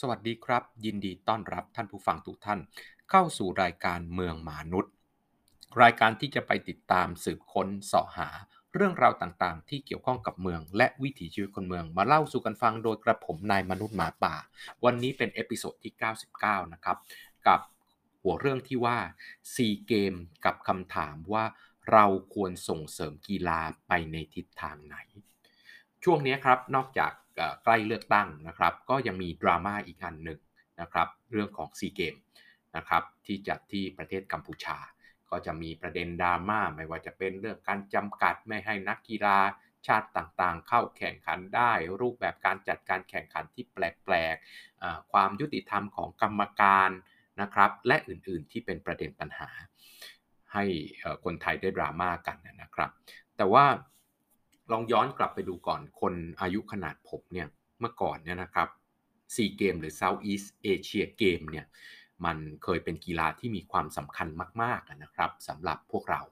สวัสดีครับ ยินดีต้อนรับท่านผู้ฟังทุกท่าน เข้าสู่รายการเมือง-หมา-นุด รายการที่จะไปติดตามสืบค้นเสาะหา เรื่องราวต่างๆ ที่เกี่ยวข้องกับเมือง และวิถีชีวิตคนเมืองมาเล่าสู่กันฟังโดยกระผมนายมนุษย์หมาป่า วันนี้เป็น episode ที่ 99 นะครับ กับหัวเรื่องที่ว่าซีเกมส์กับคำถามว่าเราควรส่งเสริมกีฬาไปในทิศทางไหน ช่วงนี้ครับนอกจาก ใกล้เลือกตั้งนะครับ ก็ยังมีดราม่าอีกอันหนึ่งนะครับ เรื่องของซีเกมนะครับที่จัดที่ประเทศกัมพูชา ก็จะมีประเด็นดราม่าไม่ว่าจะเป็นเรื่องการจำกัดไม่ให้นักกีฬาชาติต่างๆ เข้าแข่งขันได้ รูปแบบการจัดการแข่งขันที่แปลกๆ ความยุติธรรมของกรรมการนะครับ และอื่นๆที่เป็นประเด็นปัญหา ให้คนไทยได้ดราม่ากันนะครับ แต่ว่า ลองย้อนกลับไปดูก่อนคนอายุขนาดผมเนี่ยเมื่อก่อนเนี่ยนะครับซีเกมหรือ Southeast Asia Game เนี่ยมันเคยเป็นกีฬาที่มีความสำคัญมากๆนะครับสำหรับพวกเรา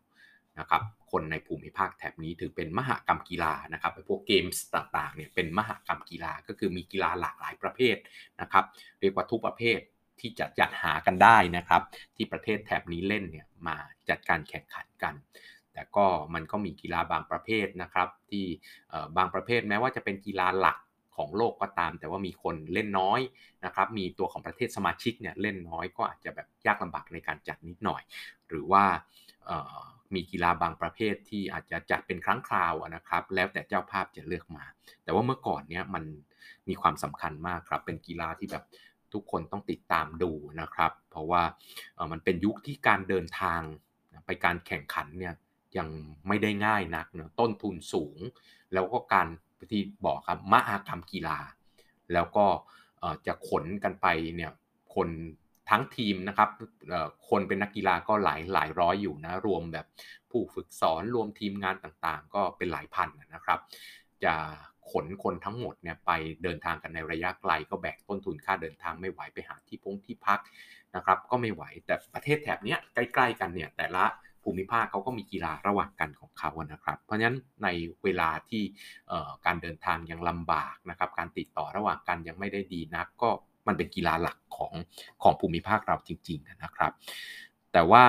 นะครับคนในภูมิภาคแถบนี้ถือเป็นมหกรรมกีฬานะครับพวกเกมส์ต่างๆเนี่ยเป็นมหกรรมกีฬาก็คือมีกีฬาหลากหลายประเภทนะครับเรียกว่าทุกประเภทที่จะจัดหากันได้นะครับ ที่ประเทศแถบนี้เล่นเนี่ยมาจัดการแข่งขันกัน แต่ก็มันก็มีกีฬาบางประเภทนะครับ ที่บางประเภทแม้ว่าจะเป็นกีฬาหลักของโลกก็ตาม แต่ว่ามีคนเล่นน้อยนะครับ มีตัวของประเทศสมาชิกเนี่ยเล่นน้อยก็อาจจะแบบยากลำบากในการจัดนิดหน่อย หรือว่ามีกีฬาบางประเภทที่อาจจะจัดเป็นครั้งคราวนะครับ แล้วแต่เจ้าภาพจะเลือกมา แต่ว่าเมื่อก่อนเนี้ยมันมีความสำคัญมากครับ เป็นกีฬาที่แบบทุกคนต้องติดตามดูนะครับ เพราะว่ามันเป็นยุคที่การเดินทางไปการแข่งขันเนี่ย ยังไม่ได้ง่ายนักเนะต้นทุนสูง แล้วก็การที่บอกครับมหากรรมกีฬา แล้วก็จะขนกันไปเนี่ยคนทั้งทีมนะครับคนเป็นนักกีฬาก็หลายหลายร้อยอยู่นะรวมแบบผู้ฝึกสอนรวมทีมงานต่างๆ ก็เป็นหลายพันนะครับ จะขนคนทั้งหมดเนี่ยไปเดินทางกันในระยะไกล ก็แบกต้นทุนค่าเดินทางไม่ไหวไปหาที่พงที่พักนะครับ ก็ไม่ไหวแต่ประเทศแถบเนี้ยใกล้ ๆ กันเนี่ยแต่ละ ภูมิภาคเขาก็มีกีฬาระหว่างกันของเขานะครับ เพราะฉะนั้นในเวลาที่การเดินทางยังลำบากนะครับการติดต่อระหว่างกันยังไม่ได้ดีนัก ก็มันเป็นกีฬาหลักของของภูมิภาคเราจริงๆนะครับ แต่ว่า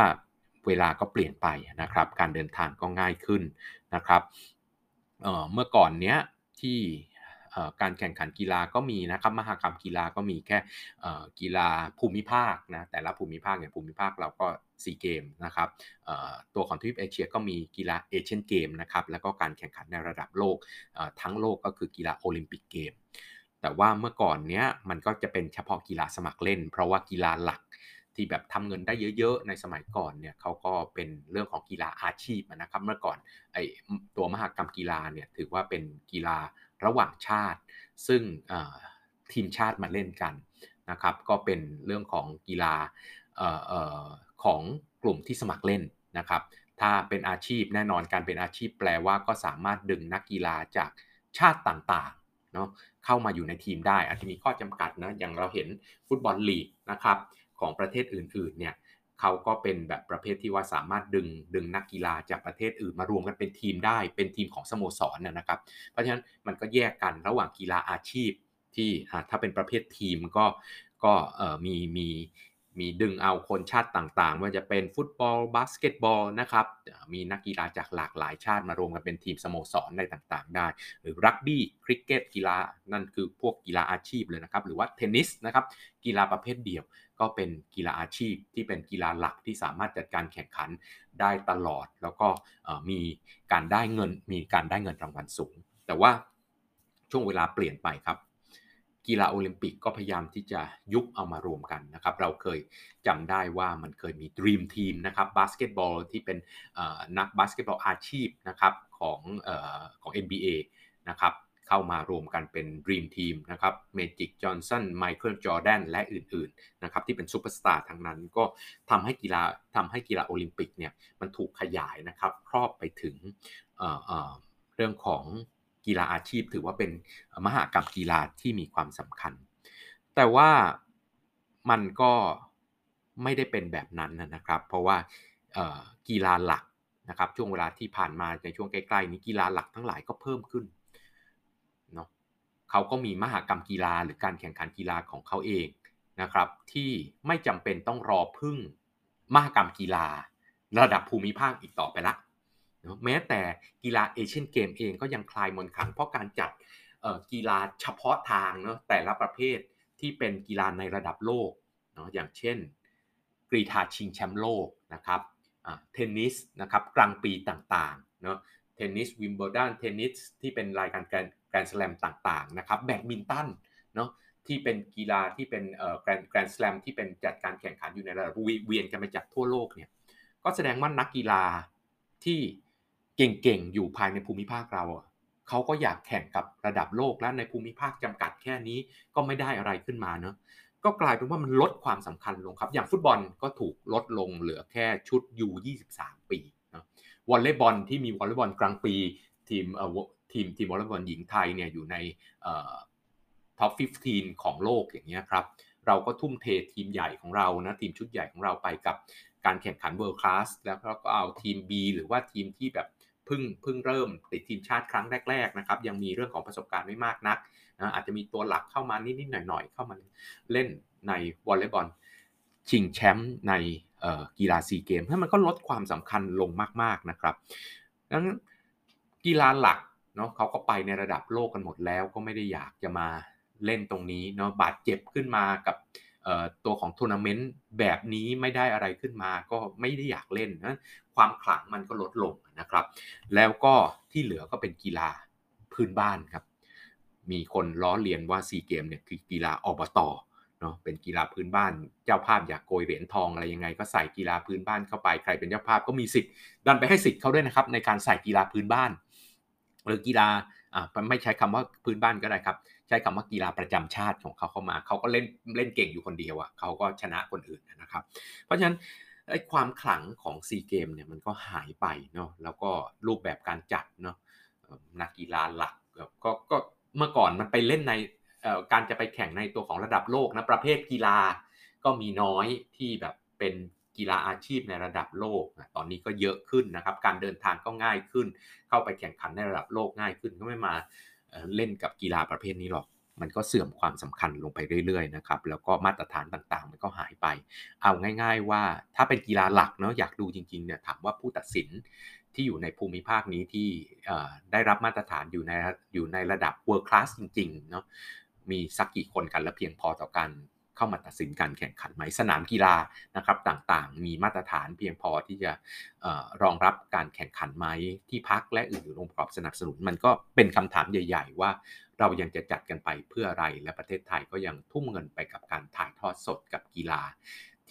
เวลาก็เปลี่ยนไปนะครับ การเดินทางก็ง่ายขึ้นนะครับเมื่อก่อนเนี้ยที่ การแข่งขันกีฬาก็มีนะครับมหกรรมกีฬาก็มีแค่กีฬาภูมิภาคนะแต่ละภูมิภาคอย่างภูมิภาคเราก็ซีเกมส์นะครับตัวของทวีปเอเชียก็มีกีฬาเอเชียนเกมส์นะครับแล้วก็การแข่งขันในระดับโลกทั้งโลกก็คือกีฬาโอลิมปิกเกมส์ แต่ว่าเมื่อก่อนเนี้ยมันก็จะเป็นเฉพาะกีฬาสมัครเล่น เพราะว่ากีฬาหลักที่แบบทำเงินได้เยอะๆ ในสมัยก่อนเนี่ยเขาก็เป็นเรื่องของกีฬาอาชีพนะครับ เมื่อก่อนไอตัวมหากรรมกีฬาเนี่ยถือว่าเป็นกีฬา ระหว่างชาติ ซึ่งทีมชาติมาเล่นกันนะครับ ก็เป็นเรื่องของกีฬาของกลุ่มที่สมัครเล่นนะครับ ถ้าเป็นอาชีพแน่นอนการเป็นอาชีพแปลว่าก็สามารถดึงนักกีฬาจากชาติต่างๆเนาะเข้ามาอยู่ในทีมได้ อาจจะมีข้อจำกัดนะอย่างเราเห็นฟุตบอลลีกนะครับของประเทศอื่นๆเนี่ย เขาก็เป็นแบบประเภทที่ว่าสามารถดึงดึงนักกีฬาจากประเทศอื่นมารวมกันเป็นทีมได้ เป็นทีมของสโมสรนะครับ เพราะฉะนั้นมันก็แยกกันระหว่างกีฬาอาชีพที่ถ้าเป็นประเภททีมก็ก็มีมีมีดึงเอาคนชาติต่างๆ ว่าจะเป็นฟุตบอลบาสเกตบอลนะครับ มีนักกีฬาจากหลากหลายชาติมารวมกันเป็นทีมสโมสรในต่างๆ ได้ หรือรักบี้คริกเก็ตกีฬานั่นคือพวกกีฬาอาชีพเลยนะครับ หรือว่าเทนนิสนะครับกีฬาประเภทเดี่ยว ก็เป็นกีฬาอาชีพที่เป็นกีฬาหลักที่สามารถจัดการแข่งขันได้ตลอด แล้วก็มีการได้เงินมีการได้เงินรางวัลสูง แต่ว่าช่วงเวลาเปลี่ยนไปครับ กีฬาโอลิมปิกก็พยายามที่จะยุบเอามารวมกันนะครับ เราเคยจำได้ว่ามันเคยมี Dream Team นะครับบาสเกตบอลที่เป็นนักบาสเกตบอลอาชีพนะครับของของ NBA นะครับ เข้ามารวมกันเป็น Dream Team นะครับเมจิกจอห์นสันไมเคิลจอร์แดนและอื่นๆนะครับที่เป็นซูเปอร์สตาร์ทั้งนั้นก็ทำให้กีฬาทำให้กีฬาโอลิมปิกเนี่ยมันถูกขยายนะครับครอบไปถึงเรื่องของกีฬาอาชีพ ถือว่าเป็นมหกรรมกีฬาที่มีความสำคัญ แต่ว่ามันก็ไม่ได้เป็นแบบนั้นนะครับ เพราะว่ากีฬาหลักนะครับช่วงเวลาที่ผ่านมาในช่วงใกล้ๆนี้กีฬาหลักทั้งหลายก็เพิ่มขึ้น เขาก็มีมหากรรมกีฬาหรือการแข่งขันกีฬาของเขาเองนะครับ ที่ไม่จำเป็นต้องรอพึ่งมหากรรมกีฬา ระดับภูมิภาคอีกต่อไปละแม้แต่กีฬาเอเชียนเกมเองก็ยังคลายมนขังเพราะการจัดกีฬาเฉพาะทางเนาะแต่ละประเภทที่เป็นกีฬาในระดับโลกเนาะอย่างเช่น กรีฑาชิงแชมป์โลกนะครับเทนนิสนะครับกรังด์ปรีซ์ต่างๆเนาะเทนนิสวิมเบิลดันเทนนิสที่เป็นรายการ แกรนด์แกรนด์สแลมต่างๆนะครับแบดมินตันเนาะที่เป็นกีฬาที่เป็นแกรนด์แกรนด์สแลมที่เป็นจัดการแข่งขันอยู่ในระดับเวียนกันไปจากทั่วโลกเนี่ยก็แสดงว่านักกีฬาที่เก่งๆ อยู่ภายในภูมิภาคเราเขาก็อยากแข่งกับระดับโลกและในภูมิภาคจำกัดแค่นี้ก็ไม่ได้อะไรขึ้นมาเนาะก็กลายเป็นว่ามันลดความสำคัญลงครับ อย่างฟุตบอลก็ถูกลดลงเหลือแค่ชุด U23 ปีนะวอลเลย์บอลที่มีวอลเลย์บอลกรังด์ปรีซ์ทีมเอ่อ ทีมทีมวอลเลย์บอลหญิงไทยเนี่ยอยู่ในเอ่อ top 15 ของโลกอย่างเงี้ยครับ เราก็ทุ่มเททีมใหญ่ของเรานะทีมชุดใหญ่ของเราไปกับการแข่งขัน world class แล้วเราก็เอาทีม B หรือว่าทีมที่แบบเพิ่งเพิ่งเริ่มติดทีมชาติครั้งแรกๆนะครับยังมีเรื่องของประสบการณ์ไม่มากนักนะอาจจะมีตัวหลักเข้ามานิดๆหน่อยๆเข้ามาเล่นในวอลเลย์บอลชิงแชมป์ในกีฬาซีเกมส์ให้มันก็ลดความสำคัญลงมากๆนะครับดังนั้นกีฬาหลัก เนาะเขาก็ไปในระดับโลกกันหมดแล้วก็ไม่ได้อยากจะมาเล่นตรงนี้เนาะบาดเจ็บขึ้นมากับตัวของทัวร์นาเมนต์แบบนี้ไม่ได้อะไรขึ้นมาก็ไม่ได้อยากเล่นนะความขลังมันก็ลดลงนะครับ แล้วก็ที่เหลือก็เป็นกีฬาพื้นบ้านครับ มีคนล้อเลียนว่าซีเกมเนี่ยคือกีฬาอบตเนาะเป็นกีฬาพื้นบ้าน เจ้าภาพอยากโกยเหรียญทองอะไรยังไง ก็ใส่กีฬาพื้นบ้านเข้าไปใครเป็นเจ้าภาพก็มีสิทธิ์ดันไปให้สิทธิ์เขาด้วยนะครับในการใส่กีฬาพื้นบ้าน หรือกีฬาอ่าไม่ใช้คำว่าพื้นบ้านก็ได้ครับ ใช้คำว่ากีฬาประจำชาติของเขาเข้ามา เขาก็เล่นเล่นเก่งอยู่คนเดียวอะ่ะเขาก็ชนะคนอื่นนะครับ เพราะฉะนั้นไอ้ความขลังของซีเกมเนี่ยมันก็หายไปเนาะแล้วก็รูปแบบการจัดเนาะนักกีฬาหลักก็ก็เมื่อก่อนมันไปเล่นในการจะไปแข่งในตัวของระดับโลกนะประเภทกีฬาก็มีน้อยที่แบบเป็น กีฬาอาชีพในระดับโลก ตอนนี้ก็เยอะขึ้นนะครับ การเดินทางก็ง่ายขึ้น เข้าไปแข่งขันในระดับโลกง่ายขึ้น ก็ไม่มาเล่นกับกีฬาประเภทนี้หรอก มันก็เสื่อมความสำคัญลงไปเรื่อยๆนะครับ แล้วก็มาตรฐานต่างๆ มันก็หายไป เอาง่าย ๆ ว่าถ้าเป็นกีฬาหลักเนาะอยากดูจริงๆเนี่ยถามว่าผู้ตัดสินที่อยู่ในภูมิภาคนี้ที่ได้รับมาตรฐานอยู่ในอยู่ในระดับ world class จริงๆเนาะมีสักกี่คนกันและเพียงพอต่อการ เข้ามาตัดสินการแข่งขันไหมสนามกีฬานะครับต่างๆ มีมาตรฐานเพียงพอที่จะออรองรับการแข่งขันไหมที่พักและอื่นๆองค์ประกอบสนับสนุน มันก็เป็นคำถามใหญ่ ๆ ว่าเรายังจะจัดกันไปเพื่ออะไรและประเทศไทยก็ยังทุ่มเงินไปกับการถ่ายทอดสดกับกีฬา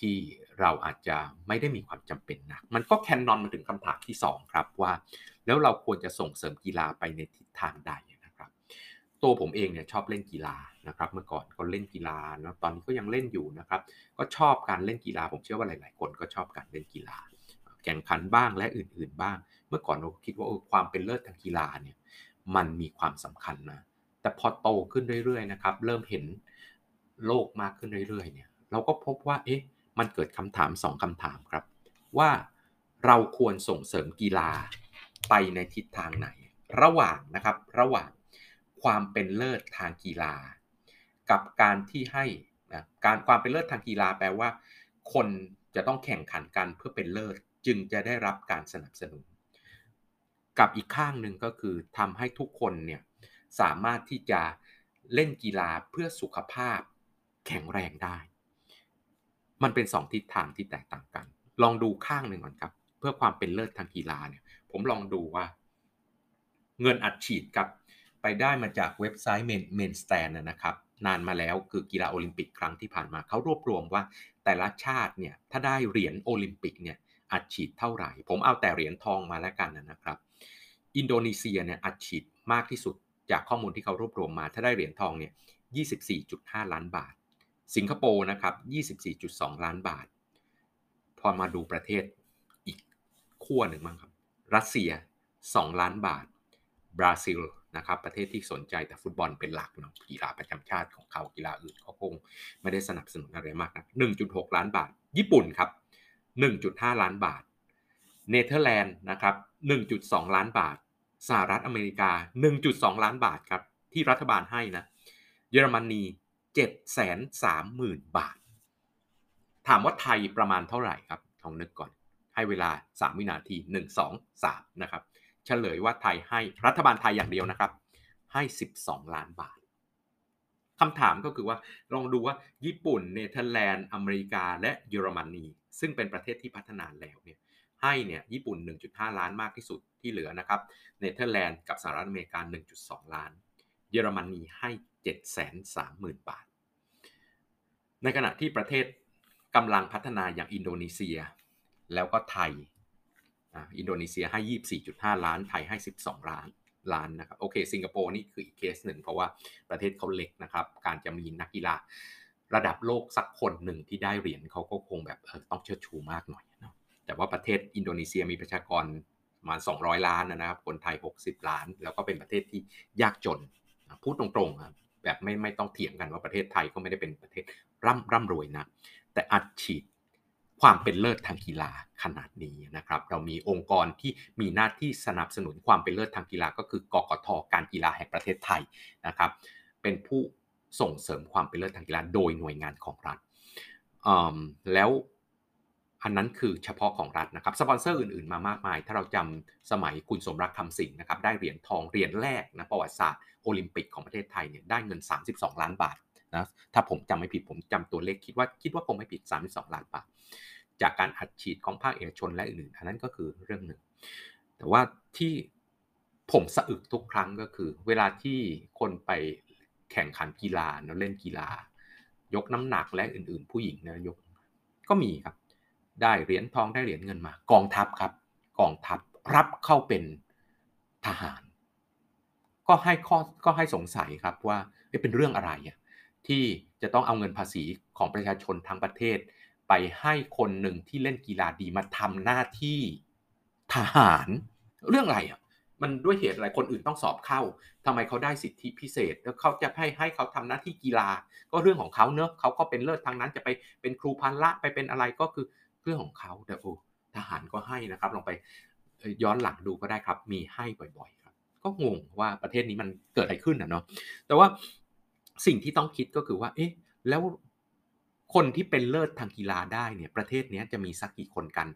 ที่เราอาจจะไม่ได้มีความจำเป็นนะมันก็แคนนอนมาถึงคำถามที่ 2 ครับว่า แล้วเราควรจะส่งเสริมกีฬาไปในทิศทางใด ตัวผมเองเนี่ยชอบเล่นกีฬานะครับเมื่อก่อนก็เล่นกีฬานะตอนนี้ก็ยังเล่นอยู่นะครับก็ชอบการเล่นกีฬาผมเชื่อว่าหลาย ๆ คนก็ชอบการเล่นกีฬา แข่งขันบ้างและอื่น ๆ บ้าง เมื่อก่อนเราคิดว่าความเป็นเลิศทางกีฬาเนี่ยมันมีความสำคัญนะแต่พอโตขึ้นเรื่อย ๆ นะครับ เริ่มเห็นโลกมากขึ้นเรื่อย ๆ เนี่ยเราก็พบว่าเอ๊ะมันเกิดคำถาม 2คำถามครับ ว่าเราควรส่งเสริมกีฬาไปในทิศทางไหน ระหว่างนะครับระหว่าง ความเป็นเลิศทางกีฬา กับการที่ให้นะการความเป็นเลิศทางกีฬาแปลว่า คนจะต้องแข่งขันกันเพื่อเป็นเลิศจึงจะได้รับการสนับสนุน กับอีกข้างหนึ่งก็คือทำให้ทุกคนเนี่ยสามารถที่จะเล่นกีฬาเพื่อสุขภาพแข็งแรงได้ มันเป็นสองทิศทางที่แตกต่างกัน ลองดูข้างหนึ่งก่อนครับ เพื่อความเป็นเลิศทางกีฬาเนี่ย ผมลองดูว่า เงินอัดฉีดกับ ไปได้มาจากเว็บไซต์ Main Main Stand นะครับ นานมาแล้วคือกีฬาโอลิมปิกครั้งที่ผ่านมาเขารวบรวมว่าแต่ละชาติเนี่ยถ้าได้เหรียญโอลิมปิกเนี่ยอัดฉีดเท่าไหร่ ผมเอาแต่เหรียญทองมาแล้วกันนะครับ อินโดนีเซียเนี่ยอัดฉีดมากที่สุดจากข้อมูลที่เขารวบรวมมา ถ้าได้เหรียญทองเนี่ย24.5 ล้านบาท สิงคโปร์นะครับ 24.2 ล้านบาท พอมาดูประเทศอีกขั้วหนึ่งมั้งครับ รัสเซีย 2 ล้านบาท บราซิล นะครับประเทศที่สนใจแต่ฟุตบอลเป็นหลักเนาะกีฬาประจำชาติของเขากีฬาอื่นเขาคงไม่ได้สนับสนุนอะไรมากนะ1.6 ล้านบาท ญี่ปุ่นครับ 1.5 ล้านบาท เนเธอร์แลนด์นะครับ 1.2 ล้านบาท สหรัฐอเมริกา 1.2 ล้านบาทครับ ที่รัฐบาลให้นะ เยอรมนี7 3 0 0 0 0 บาท ถามว่าไทยประมาณเท่าไหร่ครับลองนึกก่อน ให้เวลา 3 วินาที 1 2 3 นะครับ เฉลยว่าไทยให้รัฐบาลไทยอย่างเดียวนะครับ ให้ 12 ล้านบาทคำถามก็คือว่าลองดูว่าญี่ปุ่นเนเธอร์แลนด์อเมริกาและเยอรมนีซึ่งเป็นประเทศที่พัฒนาแล้วเนี่ยให้เนี่ยญี่ปุ่น 1.5 ล้านมากที่สุดที่เหลือนะครับเนเธอร์แลนด์กับสหรัฐอเมริกา 1.2 ล้าน เยอรมนีให้ 730,000 บาท ในขณะที่ประเทศกำลังพัฒนาอย่างอินโดนีเซีย แล้วก็ไทย อินโดนีเซียให้ 24.5 ล้าน ไทยให้ 12 ล้านล้านนะครับ โอเค สิงคโปร์นี่คืออีกเคสหนึ่ง เพราะว่าประเทศเขาเล็กนะครับ การจะมีนักกีฬาระดับโลกสักคนหนึ่งที่ได้เหรียญเขาก็คงแบบเออต้องเชิดชูมากหน่อยนะแต่ว่าประเทศอินโดนีเซียมีประชากรประมาณ 200 ล้านนะครับ คนไทย 60 ล้าน แล้วก็เป็นประเทศที่ยากจน พูดตรงๆแบบไม่ไม่ต้องเถียงกันว่าประเทศไทยก็ไม่ได้เป็นประเทศร่ำร่ำรวยนะ แต่อัดฉีด ความเป็นเลิศทางกีฬาขนาดนี้นะครับ เรามีองค์กรที่มีหน้าที่สนับสนุนความเป็นเลิศทางกีฬาก็คือกกทการกีฬาแห่งประเทศไทยนะครับ เป็นผู้ส่งเสริมความเป็นเลิศทางกีฬาโดยหน่วยงานของรัฐแล้วอันนั้นคือเฉพาะของรัฐนะครับสปอนเซอร์อื่นๆมามากมาย ถ้าเราจำสมัยคุณสมรักคำสิงนะครับได้เหรียญทองเหรียญแรกนะประวัติศาสตร์โอลิมปิกของประเทศไทยเนี่ยได้เงิน 32 ล้านบาท นะถ้าผมจำไม่ผิดผมจำตัวเลขคิดว่าคิดว่าคงไม่ผิด 32 ล้านบาทจากการอัดฉีดของภาคเอกชนและอื่นๆอันนั้นก็คือเรื่องหนึ่ง แต่ว่าที่ผมสะอึกทุกครั้งก็คือ เวลาที่คนไปแข่งขันกีฬาเนาะเล่นกีฬา ยกน้ำหนักและอื่นๆ ผู้หญิงนะยกก็มีครับ ได้เหรียญทองได้เหรียญเงินมา กองทัพครับ กองทัพรับเข้าเป็นทหาร ก็ให้ข้อก็ให้สงสัยครับว่าเป็นเรื่องอะไรอะ ที่จะต้องเอาเงินภาษีของประชาชนทั้งประเทศ ไปให้คนหนึ่งที่เล่นกีฬาดีมาทำหน้าที่ทหารเรื่องอะไรอะมันด้วยเหตุอะไรคนอื่นต้องสอบเข้าทำไมเขาได้สิทธิพิเศษ แล้วเขาจะให้ให้เขาทำหน้าที่กีฬา ก็เรื่องของเขาเนอะเขาก็เป็นเลิศทางนั้นจะไปเป็นครูพันละไปเป็นอะไรก็คือเรื่องของเขาแต่โอ้ทหารก็ให้นะครับลองไปย้อนหลังดูก็ได้ครับ มีให้บ่อยๆครับ ก็งงว่าประเทศนี้มันเกิดอะไรขึ้นนะเนาะแต่ว่า สิ่งที่ต้องคิดก็คือว่า เอ๊ะ แล้วคนที่เป็นเลิศทางกีฬาได้เนี่ยประเทศนี้จะมีสักกี่คนกัน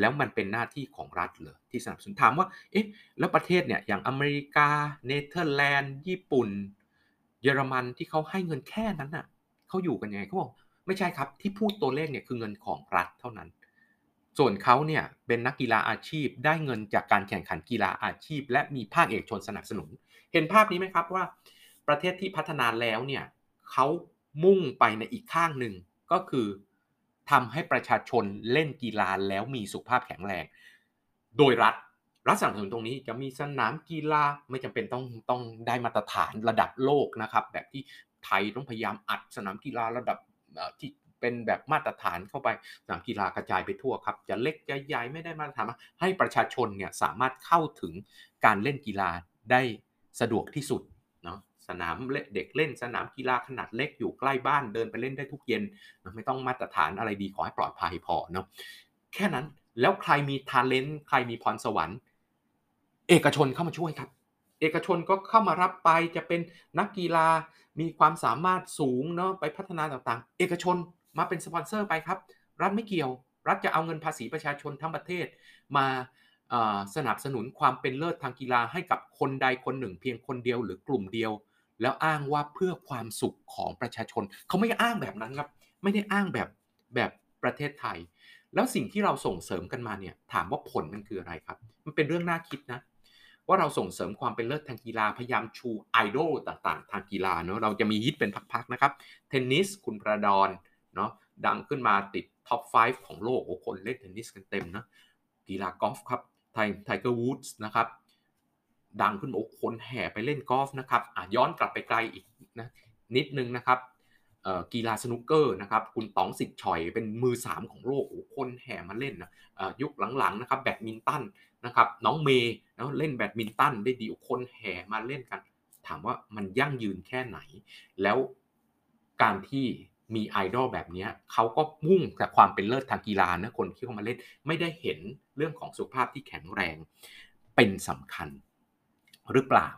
แล้วมันเป็นหน้าที่ของรัฐเหรอที่สนับสนุนถามว่า เอ๊ะ แล้วประเทศเนี่ยอย่างอเมริกา เนเธอร์แลนด์ ญี่ปุ่น เยอรมันที่เขาให้เงินแค่นั้นน่ะเขาอยู่กันยังไงเขาบอกไม่ใช่ครับที่พูดตัวเลขเนี่ยคือเงินของรัฐเท่านั้น ส่วนเขาเนี่ยเป็นนักกีฬาอาชีพได้เงินจากการแข่งขันกีฬาอาชีพ และมีภาคเอกชนสนับสนุน เห็นภาพนี้ไหมครับว่า ประเทศที่พัฒนาแล้วเนี่ยเขามุ่งไปในอีกข้างหนึ่งก็คือทำให้ประชาชนเล่นกีฬาแล้วมีสุขภาพแข็งแรง โดยรัฐรัฐสนับสนุนตรงนี้จะมีสนามกีฬาไม่จำเป็นต้องต้องได้มาตรฐานระดับโลกนะครับ แบบที่ไทยต้องพยายามอัดสนามกีฬาระดับที่เป็นแบบมาตรฐานเข้าไปสนามกีฬากระจายไปทั่วครับ จะเล็กจะใหญ่ไม่ได้มาตรฐานให้ประชาชนเนี่ยสามารถเข้าถึงการเล่นกีฬาได้สะดวกที่สุด สนามเด็กเล่นสนามกีฬาขนาดเล็กอยู่ใกล้บ้านเดินไปเล่นได้ทุกเย็น ไม่ต้องมาตรฐานอะไรดีขอให้ปลอดภัยพอเนาะแค่นั้นแล้วใครมีทาเลนต์ใครมีพรสวรรค์เอกชนเข้ามาช่วยครับ เอกชนก็เข้ามารับไปจะเป็นนักกีฬามีความสามารถสูงเนาะไปพัฒนาต่างๆ เอกชนมาเป็นสปอนเซอร์ไปครับ รัฐไม่เกี่ยว รัฐจะเอาเงินภาษีประชาชนทั้งประเทศมา สนับสนุนความเป็นเลิศทางกีฬาให้กับคนใดคนหนึ่ง เพียงคนเดียวหรือกลุ่มเดียว แล้วอ้างว่าเพื่อความสุขของประชาชน เขาไม่อ้างแบบนั้นครับ ไม่ได้อ้างแบบแบบประเทศไทย แล้วสิ่งที่เราส่งเสริมกันมาเนี่ยถามว่าผลมันคืออะไรครับ มันเป็นเรื่องน่าคิดนะว่าเราส่งเสริมความเป็นเลิศทางกีฬาพยายามชูไอดอลต่างๆ ทางกีฬาเนาะเราจะมีฮิตเป็นพักๆนะครับเทนนิสคุณภราดรเนาะดังขึ้นมาติด top 5 ของโลกโอ้คนเล่นเทนนิสกันเต็มนะกีฬากอล์ฟครับ ไทเกอร์วูดส์นะครับดังขึ้นโอ้คนแห่ไปเล่นกอล์ฟนะครับอะย้อนกลับไปไกลอีกนะนิดนึงนะครับกีฬาสนุกเกอร์นะครับคุณต๋องศิษย์ฉ่อยเป็นมือสามของโลกโอ้คนแห่มาเล่นนะยุคหลังๆนะครับแบดมินตันนะครับน้องเมย์เล่นแบดมินตันได้ดีคนแห่มาเล่นกัน ถามว่ามันยั่งยืนแค่ไหน แล้วการที่ มีไอดอลแบบนี้เขาก็มุ่งแต่ความเป็นเลิศทางกีฬานะคนที่เข้ามาเล่นไม่ได้เห็นเรื่องของสุขภาพที่แข็งแรงเป็นสำคัญหรือเปล่า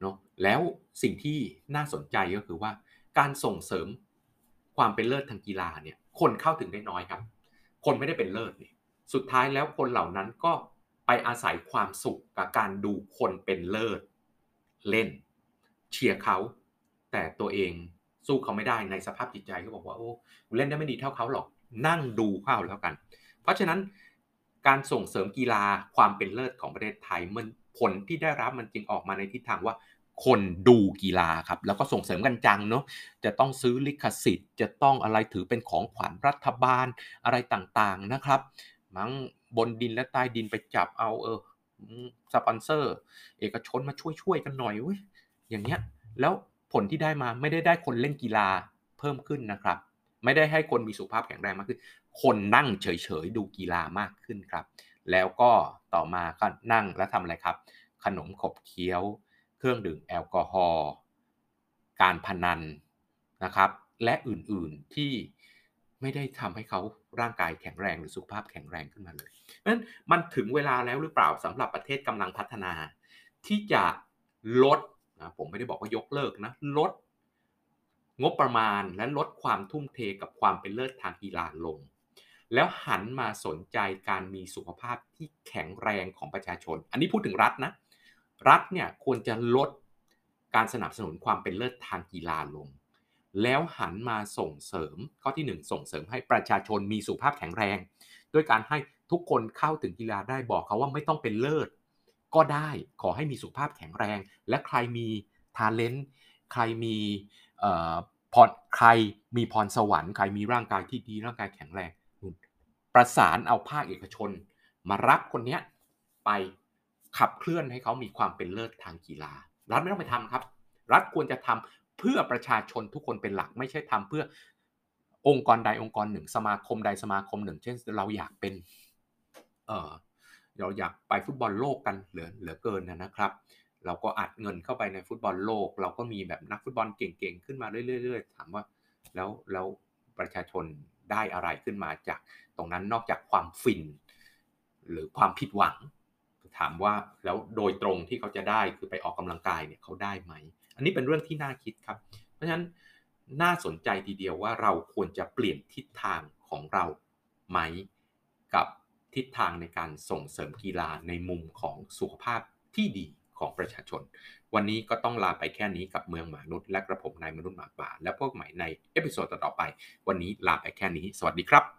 เนาะแล้วสิ่งที่น่าสนใจก็คือว่า การส่งเสริมความเป็นเลิศทางกีฬาเนี่ยคนเข้าถึงได้น้อยครับ คนไม่ได้เป็นเลิศเนี่ยสุดท้ายแล้วคนเหล่านั้นก็ไปอาศัยความสุขกับการดูคนเป็นเลิศเล่นเชียร์เขาแต่ตัวเอง สู้เขาไม่ได้ในสภาพจิตใจก็บอกว่าโอ้เล่นได้ไม่ดีเท่าเขาหรอกนั่งดูเข้าแล้วกัน เพราะฉะนั้นการส่งเสริมกีฬาความเป็นเลิศของประเทศไทยมันผลที่ได้รับมันจึงออกมาในทิศทางว่าคนดูกีฬาครับแล้วก็ส่งเสริมกันจังเนาะจะต้องซื้อลิขสิทธิ์ จะต้องอะไรถือเป็นของขวัญรัฐบาลอะไรต่างๆนะครับ มั้งบนดินและใต้ดินไปจับเอาเออสปอนเซอร์ เอกชนมาช่วยๆกันหน่อยเว้ยอย่างเงี้ยแล้ว ผลที่ได้มาไม่ได้ได้คนเล่นกีฬาเพิ่มขึ้นนะครับ ไม่ได้ให้คนมีสุขภาพแข็งแรงมากขึ้น คนนั่งเฉยๆดูกีฬามากขึ้นครับ แล้วก็ต่อมาก็นั่งแล้วทำอะไรครับ ขนมขบเคี้ยว เครื่องดื่มแอลกอฮอล์การพนันนะครับ และอื่นๆที่ไม่ได้ทำให้เขาร่างกายแข็งแรงหรือสุขภาพแข็งแรงขึ้นมาเลยเพราะฉะนั้นมันถึงเวลาแล้วหรือเปล่าสำหรับประเทศกำลังพัฒนา ที่จะลด นะผมไม่ได้บอกว่ายกเลิกนะลดงบประมาณและลดความทุ่มเทกับความเป็นเลิศทางกีฬาลง แล้วหันมาสนใจการมีสุขภาพที่แข็งแรงของประชาชน อันนี้พูดถึงรัฐนะ รัฐเนี่ยควรจะลดการสนับสนุนความเป็นเลิศทางกีฬาลง แล้วหันมาส่งเสริมข้อที่ 1 ส่งเสริมให้ประชาชนมีสุขภาพแข็งแรง ด้วยการให้ทุกคนเข้าถึงกีฬาได้บอกเขาว่าไม่ต้องเป็นเลิศ ก็ได้ขอให้มีสุขภาพแข็งแรง และใครมีทาเลนต์ใครมีพรใครมีพรสวรรค์ใครมีร่างกายที่ดีร่างกายแข็งแรงประสานเอาภาคเอกชน มารับคนนี้ไปขับเคลื่อนให้เขามีความเป็นเลิศทางกีฬา รัฐไม่ต้องไปทำครับ รัฐควรจะทำเพื่อประชาชนทุกคนเป็นหลัก ไม่ใช่ทำเพื่อองค์กรใดองค์กรหนึ่ง สมาคมใดสมาคมหนึ่ง เช่น เราอยากเป็นเออ เราอยากไปฟุตบอลโลกกันเหลือเหลือเกินนะครับ เราก็อัดเงินเข้าไปในฟุตบอลโลก เราก็มีแบบนักฟุตบอลเก่งๆขึ้นมาเรื่อยๆถามว่าแล้วแล้วประชาชนได้อะไรขึ้นมาจากตรงนั้นนอกจากความฟิน หรือความผิดหวัง ถามว่าแล้วโดยตรงที่เขาจะได้คือไปออกกำลังกายเนี่ยเขาได้ไหม อันนี้เป็นเรื่องที่น่าคิดครับ เพราะฉะนั้นน่าสนใจทีเดียวว่าเราควรจะเปลี่ยนทิศทางของเราไหมกับ ทิศทางในการส่งเสริมกีฬาในมุมของสุขภาพที่ดีของประชาชน วันนี้ก็ต้องลาไปแค่นี้กับเมืองมนุษย์และกระผมนายมนุษย์หมาป่า และพวกใหม่ในเอพิโซดต่อไป วันนี้ลาไปแค่นี้ สวัสดีครับ